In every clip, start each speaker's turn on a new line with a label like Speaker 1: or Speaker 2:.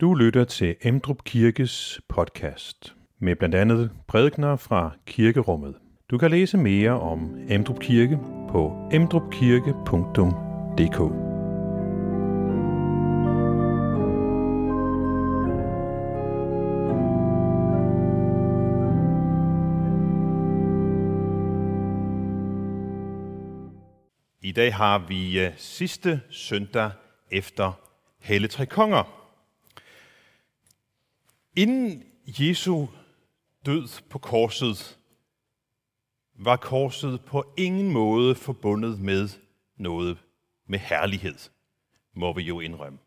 Speaker 1: Du lytter til Emdrup Kirkes podcast med blandt andet prædikner fra kirkerummet. Du kan læse mere om Emdrup Kirke på emdrupkirke.dk.
Speaker 2: I dag har vi øh, sidste søndag efter Helle Tre Konger. Inden Jesu død på korset, var korset på ingen måde forbundet med noget med herlighed, må vi jo indrømme.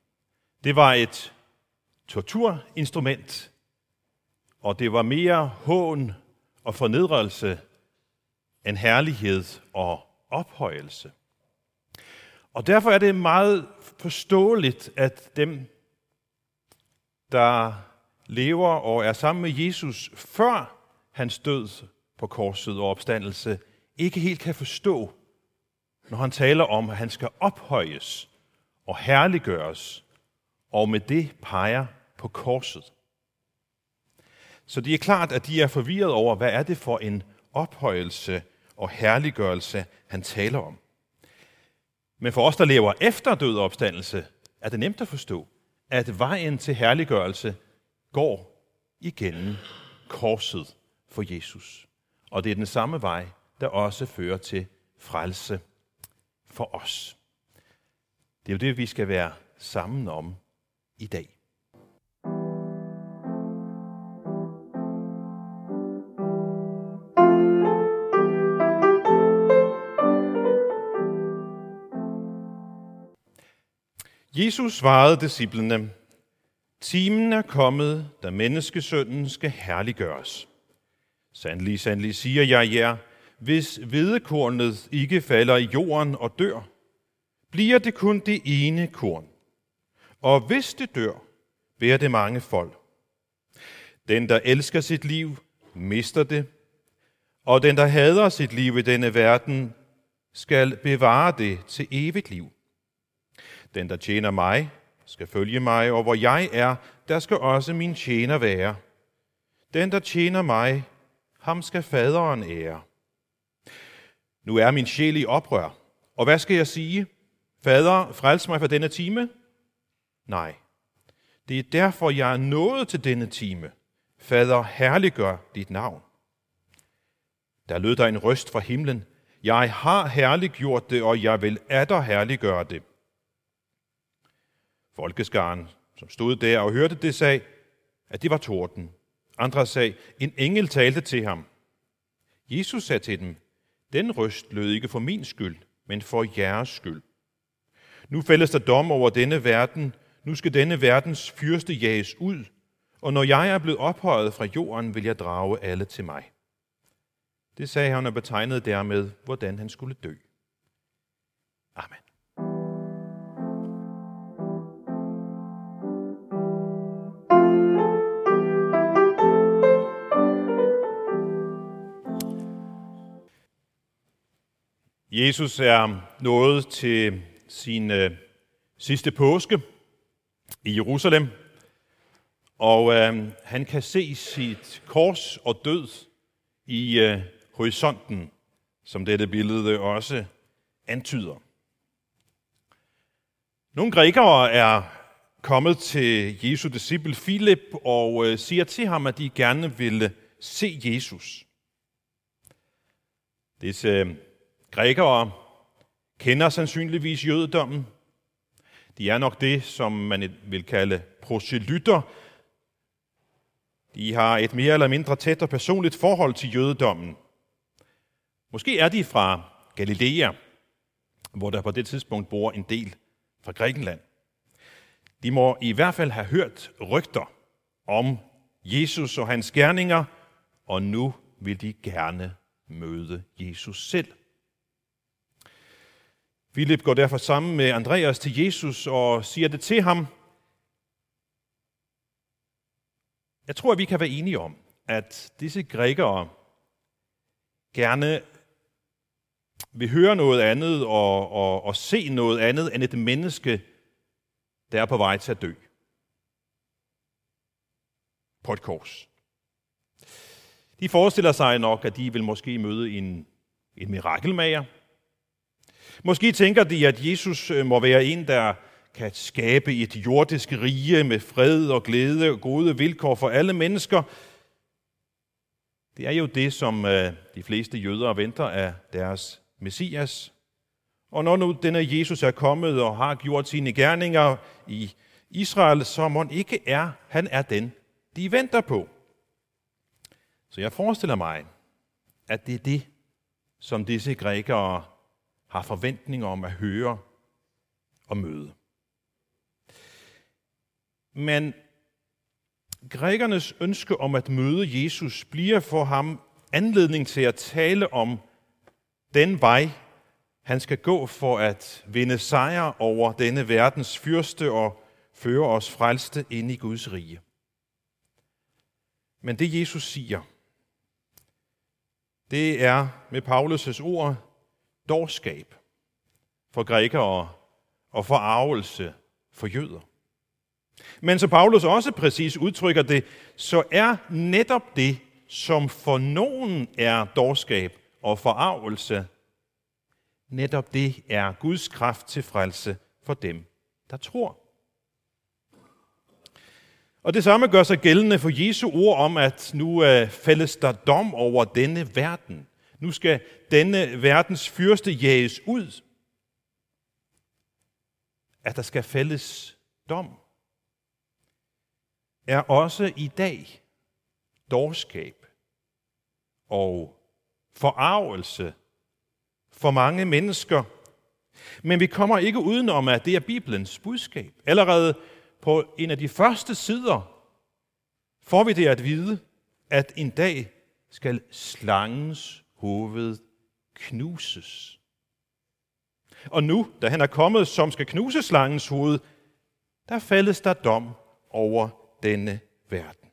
Speaker 2: Det var et torturinstrument, og det var mere hån og fornedrelse end herlighed og ophøjelse. Og derfor er det meget forståeligt, at dem, der lever og er sammen med Jesus før hans død på korset og opstandelse, ikke helt kan forstå, når han taler om, at han skal ophøjes og herliggøres, og med det peger på korset. Så det er klart, at de er forvirret over, hvad er det for en ophøjelse og herliggørelse, han taler om. Men for os, der lever efter død og opstandelse, er det nemt at forstå, at vejen til herliggørelse går igennem korset for Jesus. Og det er den samme vej, der også fører til frelse for os. Det er jo det, vi skal være sammen om i dag. Jesus svarede disciplene, Timen er kommet, da menneskesønnen skal herliggøres. Sandelig, sandelig siger jeg jer, hvis hvedekornet ikke falder i jorden og dør, bliver det kun det ene korn. Og hvis det dør, bærer det mange folk. Den, der elsker sit liv, mister det, og den, der hader sit liv i denne verden, skal bevare det til evigt liv. Den, der tjener mig, skal følge mig, og hvor jeg er, der skal også min tjener være. Den, der tjener mig, ham skal faderen ære. Nu er min sjæl i oprør, og hvad skal jeg sige? Fader, frels mig fra denne time? Nej, det er derfor, jeg er nået til denne time. Fader, herliggør dit navn. Der lød der en røst fra himlen. Jeg har herliggjort det, og jeg vil atter herliggøre det. Folkeskaren, som stod der og hørte det, sagde, at det var torden. Andre sagde, en engel talte til ham. Jesus sagde til dem, den røst lød ikke for min skyld, men for jeres skyld. Nu fældes der dom over denne verden. Nu skal denne verdens fyrste jages ud. Og når jeg er blevet ophøjet fra jorden, vil jeg drage alle til mig. Det sagde han og betegnede dermed, hvordan han skulle dø. Amen. Jesus er nået til sin øh, sidste påske i Jerusalem, og øh, han kan se sit kors og død i øh, horisonten, som dette billede også antyder. Nogle grækere er kommet til Jesu disciple Philip og øh, siger til ham, at de gerne ville se Jesus. Disse Grækere kender sandsynligvis jødedommen. De er nok det, som man vil kalde proselytter. De har et mere eller mindre tæt og personligt forhold til jødedommen. Måske er de fra Galilea, hvor der på det tidspunkt bor en del fra Grækenland. De må i hvert fald have hørt rygter om Jesus og hans gerninger, og nu vil de gerne møde Jesus selv. Philip går derfor sammen med Andreas til Jesus og siger det til ham. Jeg tror, at vi kan være enige om, at disse grækere gerne vil høre noget andet og, og, og se noget andet end et menneske, der er på vej til at dø. på et kors. De forestiller sig nok, at de vil måske møde en, en mirakelmager. Måske tænker de, at Jesus øh, må være en, der kan skabe et jordisk rige med fred og glæde og gode vilkår for alle mennesker. Det er jo det, som øh, de fleste jøder venter af deres messias. Og når nu denne Jesus er kommet og har gjort sine gerninger i Israel, så må ikke er, han er den, de venter på. Så jeg forestiller mig, at det er det, som disse grækere har forventninger om at høre og møde. Men grækernes ønske om at møde Jesus bliver for ham anledning til at tale om den vej, han skal gå for at vinde sejr over denne verdens fyrste og føre os frelste ind i Guds rige. Men det Jesus siger, det er med Paulus' ord dårskab for grækere og forarvelse for jøder. Men så Paulus også præcis udtrykker det, så er netop det, som for nogen er dårskab og forarvelse, netop det er Guds kraft til frelse for dem, der tror. Og det samme gør sig gældende for Jesu ord om, at nu fælles der dom over denne verden. Nu skal denne verdens fyrste jages ud. At der skal fælles dom er også i dag dårskab og forarvelse for mange mennesker. Men vi kommer ikke udenom, at det er Bibelens budskab. Allerede på en af de første sider får vi det at vide, at en dag skal slangens hoved knuses. Og nu, da han er kommet, som skal knuse slangens hoved, der faldes der dom over denne verden.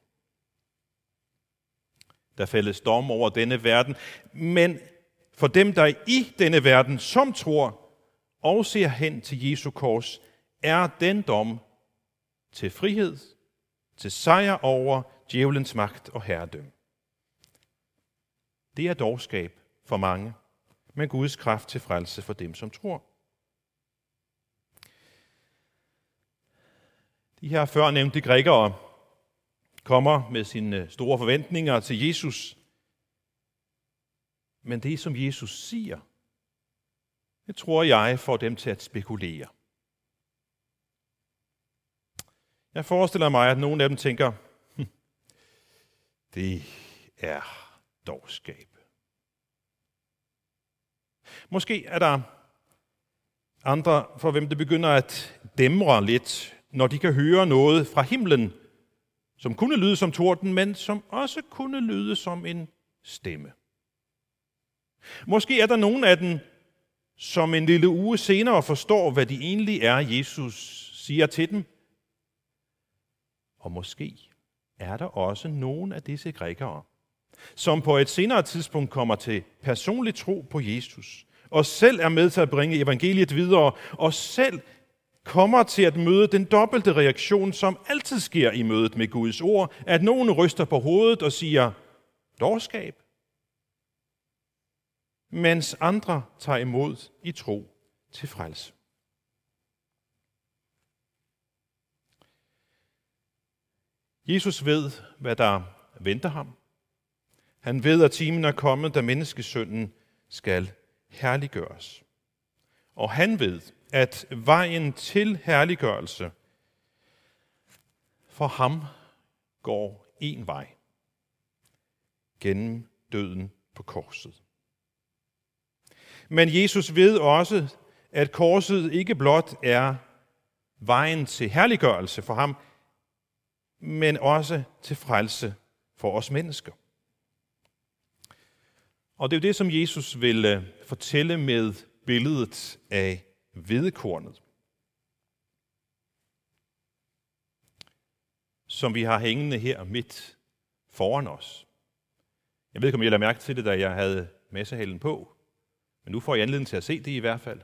Speaker 2: Der faldes dom over denne verden, men for dem, der er i denne verden, som tror og ser hen til Jesu kors, er den dom til frihed, til sejr over djævelens magt og herredømme. Det er dårskab for mange, men Guds kraft til frelse for dem, som tror. De her førnævnte grækere kommer med sine store forventninger til Jesus. Men det, som Jesus siger, det tror jeg får dem til at spekulere. Jeg forestiller mig, at nogle af dem tænker, hm, det er dårskab. Måske er der andre, for hvem det begynder at dæmre lidt, når de kan høre noget fra himlen, som kunne lyde som torden, men som også kunne lyde som en stemme. Måske er der nogen af dem, som en lille uge senere forstår, hvad det egentlig er, Jesus siger til dem. Og måske er der også nogen af disse grækere, som på et senere tidspunkt kommer til personlig tro på Jesus, og selv er med til at bringe evangeliet videre, og selv kommer til at møde den dobbelte reaktion, som altid sker i mødet med Guds ord, at nogen ryster på hovedet og siger, dårskab, mens andre tager imod i tro til frelse. Jesus ved, hvad der venter ham. Han ved, at timen er kommet, da menneskesønnen skal herliggøres. Og han ved, at vejen til herliggørelse for ham går en vej. Gennem døden på korset. Men Jesus ved også, at korset ikke blot er vejen til herliggørelse for ham, men også til frelse for os mennesker. Og det er jo det, som Jesus vil øh, fortælle med billedet af hvedekornet, som vi har hængende her midt foran os. Jeg ved ikke, om I lader mærke til det, da jeg havde massehalen på, men nu får I anledning til at se det i hvert fald.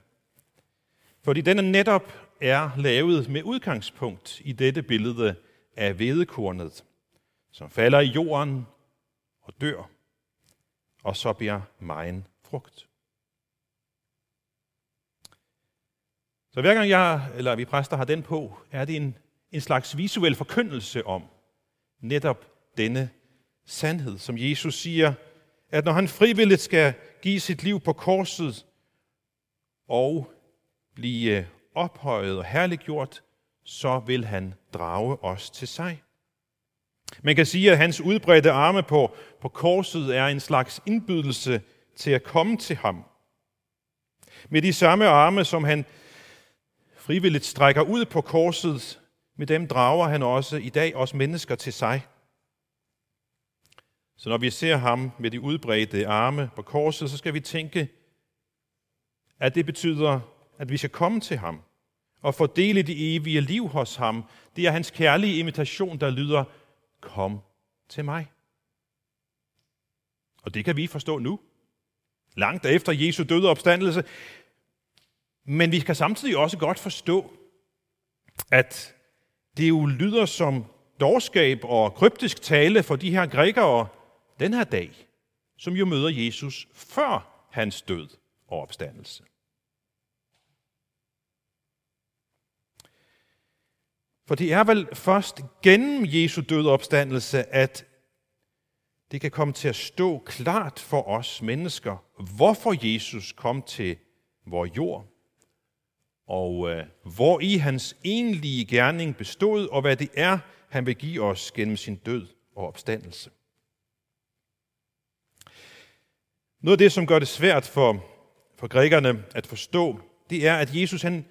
Speaker 2: Fordi den netop er lavet med udgangspunkt i dette billede af hvedekornet, som falder i jorden og dør, og så bliver megen frugt. Så hver gang jeg, eller vi præster har den på, er det en, en slags visuel forkyndelse om netop denne sandhed, som Jesus siger, at når han frivilligt skal give sit liv på korset og blive ophøjet og herliggjort, så vil han drage os til sig. Man kan sige, at hans udbredte arme på, på korset er en slags indbydelse til at komme til ham. Med de samme arme, som han frivilligt strækker ud på korset, med dem drager han også i dag os mennesker til sig. Så når vi ser ham med de udbredte arme på korset, så skal vi tænke, at det betyder, at vi skal komme til ham og få det evige liv hos ham. Det er hans kærlige invitation, der lyder, kom til mig. Og det kan vi forstå nu, langt efter Jesu døde opstandelse. Men vi kan samtidig også godt forstå, at det jo lyder som dårskab og kryptisk tale for de her grækere den her dag, som jo møder Jesus før hans død og opstandelse. For det er vel først gennem Jesu død og opstandelse, at det kan komme til at stå klart for os mennesker, hvorfor Jesus kom til vores jord, og øh, hvor i hans egentlige gerning bestod, og hvad det er, han vil give os gennem sin død og opstandelse. Noget af det, som gør det svært for, for grækerne at forstå, det er, at Jesus han,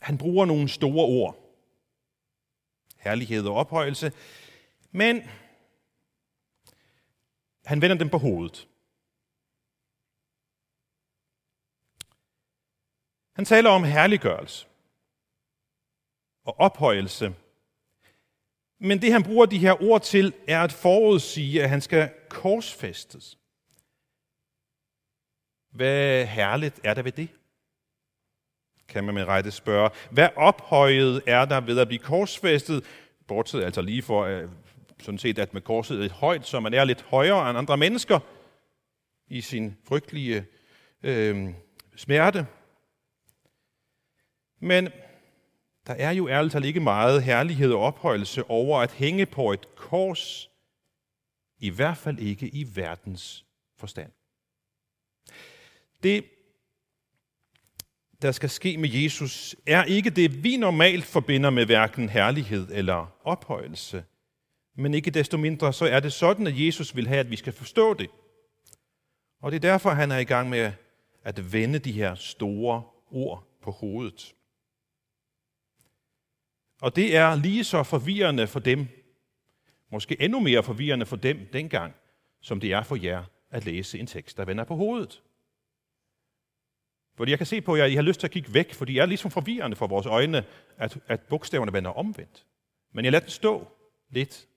Speaker 2: han bruger nogle store ord. Herlighed og ophøjelse. Men han vender dem på hovedet. Han taler om herliggørelse og ophøjelse. Men det, han bruger de her ord til, er at forudsige, at han skal korsfæstes. Hvad herligt er der ved det? Kan man med rette spørge. Hvad ophøjet er der ved at blive korsfæstet? Bortset altså lige for, øh, sådan set, at med korset er lidt højt, så man er lidt højere end andre mennesker i sin frygtelige øh, smerte. Men der er jo ærligt talt ikke meget herlighed og ophøjelse over at hænge på et kors, i hvert fald ikke i verdens forstand. Det, der skal ske med Jesus, er ikke det, vi normalt forbinder med hverken herlighed eller ophøjelse. Men ikke desto mindre, så er det sådan, at Jesus vil have, at vi skal forstå det. Og det er derfor, han er i gang med at vende de her store ord på hovedet. Og det er lige så forvirrende for dem, måske endnu mere forvirrende for dem dengang, som det er for jer at læse en tekst, der vender på hovedet. Fordi jeg kan se på jer, at I har lyst til at kigge væk, fordi det er ligesom forvirrende for vores øjne, at, at bogstaverne vender omvendt. Men jeg lader den stå lidt.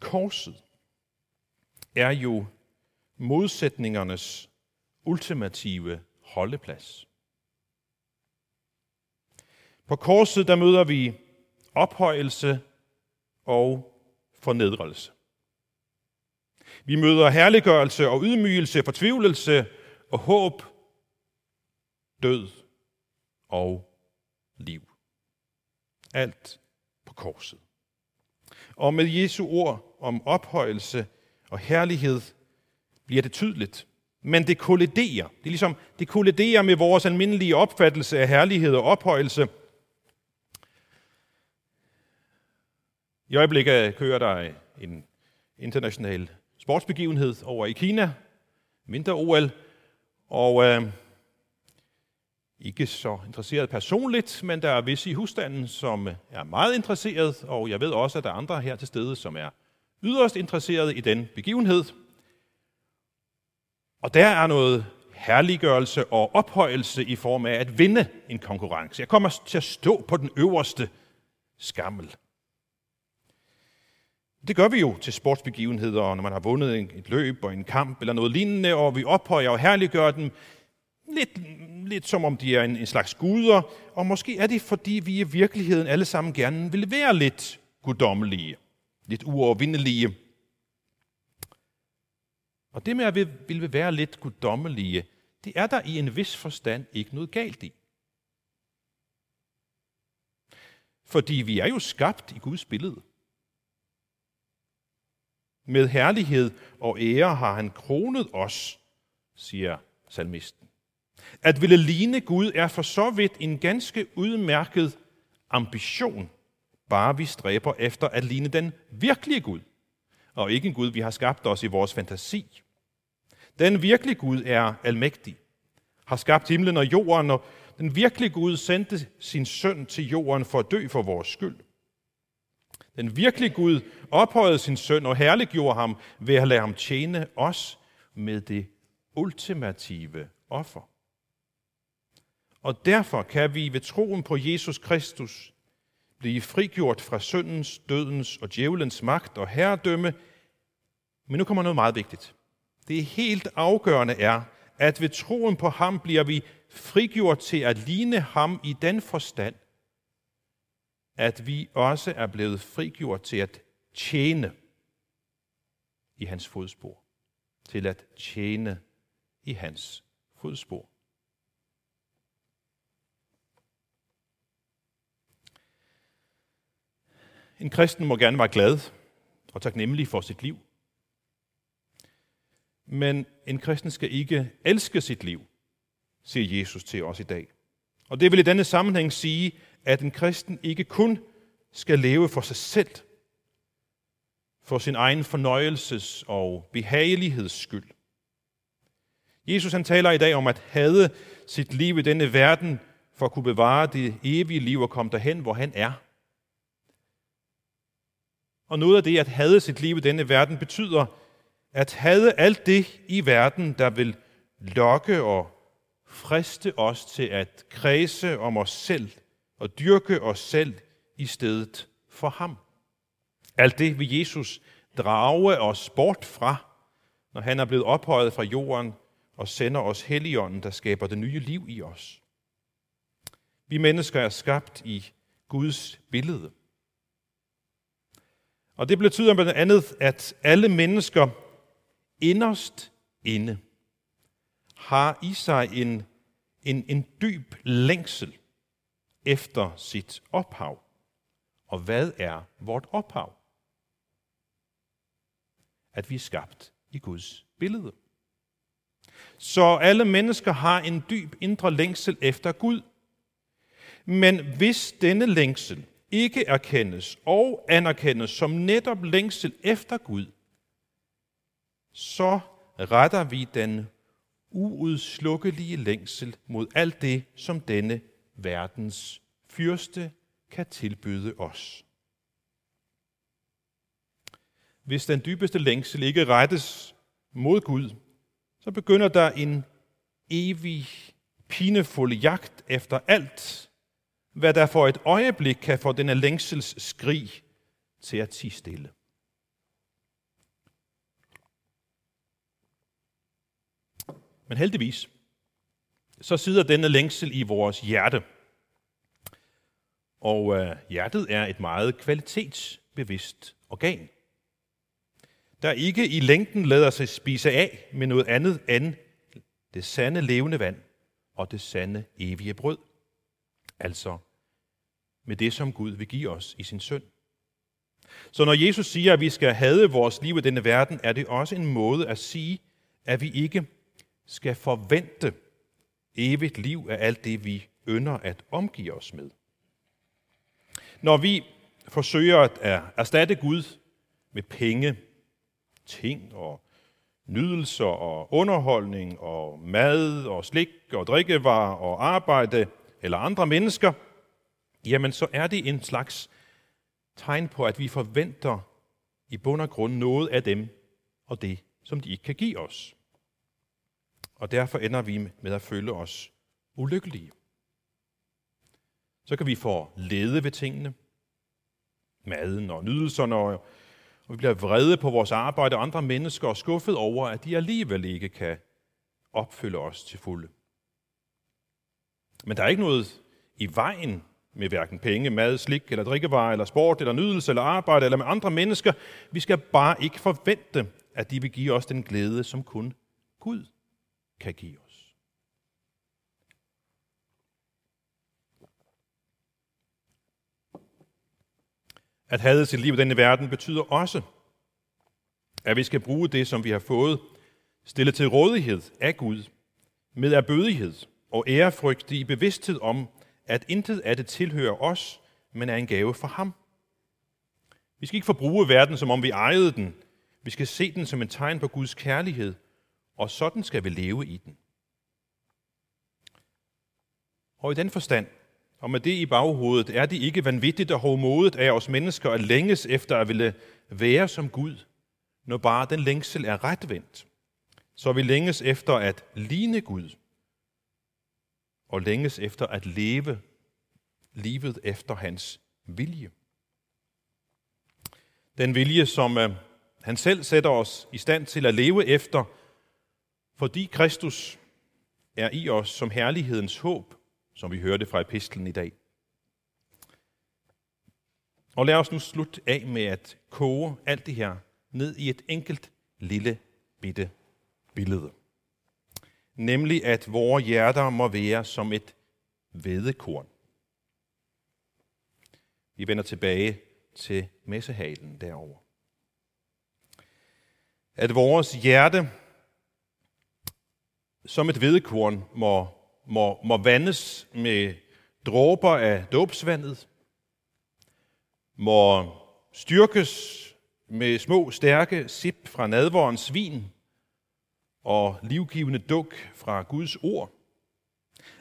Speaker 2: Korset er jo modsætningernes ultimative holdeplads. På korset der møder vi ophøjelse og fornedrelse. Vi møder herliggørelse og ydmygelse, fortvivlelse og håb, død og liv. Alt på korset. Og med Jesu ord om ophøjelse og herlighed bliver det tydeligt. Men det kolliderer. Det er ligesom, det kolliderer med vores almindelige opfattelse af herlighed og ophøjelse. I øjeblikket kører der en international sportsbegivenhed over i Kina, mindre OL, og øh, ikke så interesseret personligt, men der er visse i husstanden, som øh, er meget interesseret, og jeg ved også, at der er andre her til stede, som er yderst interesseret i den begivenhed. Og der er noget herliggørelse og ophøjelse i form af at vinde en konkurrence. Jeg kommer til at stå på den øverste skammel. Det gør vi jo til sportsbegivenheder, når man har vundet et løb og en kamp eller noget lignende, og vi ophøjer og herliggør dem. lidt, lidt som om de er en, en slags guder, og måske er det, fordi vi i virkeligheden alle sammen gerne vil være lidt guddommelige, lidt uovervindelige. Og det med at vi vil være lidt guddommelige, det er der i en vis forstand ikke noget galt i. Fordi vi er jo skabt i Guds billede. Med herlighed og ære har han kronet os, siger salmisten. At ville ligne Gud er for så vidt en ganske udmærket ambition, bare vi stræber efter at ligne den virkelige Gud, og ikke en Gud, vi har skabt os i vores fantasi. Den virkelige Gud er almægtig, har skabt himlen og jorden, og den virkelige Gud sendte sin søn til jorden for at dø for vores skyld. Den virkelige Gud ophøjede sin søn og herliggjorde ham ved at lade ham tjene os med det ultimative offer. Og derfor kan vi ved troen på Jesus Kristus blive frigjort fra syndens, dødens og djævelens magt og herredømme. Men nu kommer noget meget vigtigt. Det helt afgørende er, at ved troen på ham bliver vi frigjort til at ligne ham i den forstand, at vi også er blevet frigjort til at tjene i hans fodspor. Til at tjene i hans fodspor. En kristen må gerne være glad og taknemmelig for sit liv. Men en kristen skal ikke elske sit liv, siger Jesus til os i dag. Og det vil i denne sammenhæng sige, at en kristen ikke kun skal leve for sig selv, for sin egen fornøjelses- og behageligheds skyld. Jesus han taler i dag om at have sit liv i denne verden for at kunne bevare det evige liv og komme derhen, hvor han er. Og noget af det at have sit liv i denne verden betyder at have alt det i verden, der vil lokke og friste os til at kredse om os selv og dyrke os selv i stedet for ham. Alt det vil Jesus drage os bort fra, når han er blevet ophøjet fra jorden og sender os Helligånden, der skaber det nye liv i os. Vi mennesker er skabt i Guds billede. Og det betyder blandt andet, at alle mennesker inderst inde har i sig en, en, en dyb længsel efter sit ophav. Og hvad er vort ophav? At vi er skabt i Guds billede. Så alle mennesker har en dyb indre længsel efter Gud. Men hvis denne længsel ikke erkendes og anerkendes som netop længsel efter Gud, så retter vi den uudslukkelige længsel mod alt det, som denne verdens fyrste kan tilbyde os. Hvis den dybeste længsel ikke rettes mod Gud, så begynder der en evig, pinefuld jagt efter alt, hvad der for et øjeblik kan få denne længsels skrig til at tige stille. Men heldigvis, så sidder denne længsel i vores hjerte. Og øh, hjertet er et meget kvalitetsbevidst organ, der ikke i længden lader sig spise af med noget andet end det sande levende vand og det sande evige brød. Altså med det, som Gud vil give os i sin søn. Så når Jesus siger, at vi skal have vores liv i denne verden, er det også en måde at sige, at vi ikke skal forvente evigt liv er alt det, vi ynder at omgive os med. Når vi forsøger at erstatte Gud med penge, ting og nydelser og underholdning og mad og slik og drikkevarer og arbejde eller andre mennesker, jamen så er det en slags tegn på, at vi forventer i bund og grund noget af dem og det, som de ikke kan give os og derfor ender vi med at føle os ulykkelige. Så kan vi få lede ved tingene, maden og nydelserne, og vi bliver vrede på vores arbejde og andre mennesker og skuffet over, at de alligevel ikke kan opfylde os til fulde. Men der er ikke noget i vejen med hverken penge, mad, slik eller drikkevarer, eller sport, eller nydelse, eller arbejde, eller med andre mennesker. Vi skal bare ikke forvente, at de vil give os den glæde, som kun Gud kan give os. At have sit liv i denne verden betyder også, at vi skal bruge det, som vi har fået, stillet til rådighed af Gud, med erbødighed og ærefrygt i bevidsthed om, at intet af det tilhører os, men er en gave fra ham. Vi skal ikke forbruge verden, som om vi ejede den. Vi skal se den som et tegn på Guds kærlighed, og sådan skal vi leve i den. Og i den forstand, og med det i baghovedet, er det ikke vanvittigt og hårdmodigt af os mennesker at længes efter at ville være som Gud, når bare den længsel er retvendt. Så vi længes efter at ligne Gud, og længes efter at leve livet efter hans vilje. Den vilje, som øh, han selv sætter os i stand til at leve efter, fordi Kristus er i os som herlighedens håb, som vi hørte fra epistlen i dag. Og lad os nu slutte af med at koge alt det her ned i et enkelt lille bitte billede. Nemlig at vores hjerter må være som et vedekorn. Vi vender tilbage til messehalen derovre. At vores hjerte som et vedekorn må, må, må vandes med dråber af dåbsvandet, må styrkes med små, stærke sip fra nadvorens vin og livgivende duk fra Guds ord.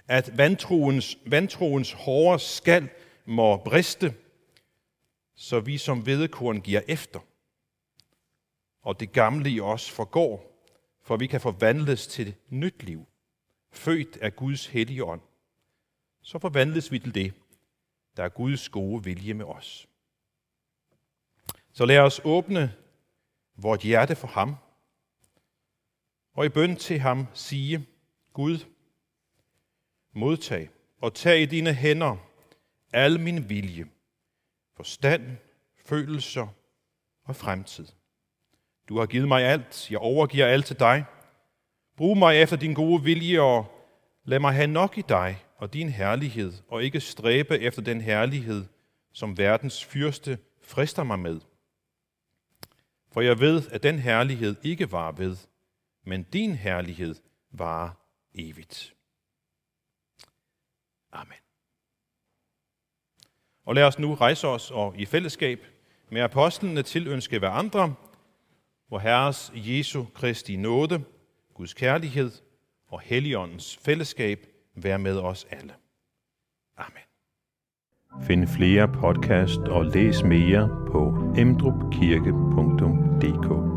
Speaker 2: At vantroens, vantroens hårde skal må briste, så vi som vedekorn giver efter. Og det gamle i os forgår, for vi kan forvandles til nyt liv, født af Guds hellige ånd. Så forvandles vi til det, der er Guds gode vilje med os. Så lad os åbne vort hjerte for ham, og i bøn til ham sige, Gud, modtag og tag i dine hænder al min vilje, forstand, følelser og fremtid. Du har givet mig alt, jeg overgiver alt til dig. Brug mig efter din gode vilje og lad mig have nok i dig og din herlighed, og ikke stræbe efter den herlighed, som verdens fyrste frister mig med. For jeg ved, at den herlighed ikke var ved, men din herlighed var evigt. Amen. Og lad os nu rejse os og i fællesskab med apostlene tilønske hverandre, andre, hvor Herres Jesu Kristi nåde, Guds kærlighed og Helligåndens fællesskab være med os alle. Amen.
Speaker 1: Find flere podcast og læs mere på emdrupkirke.dk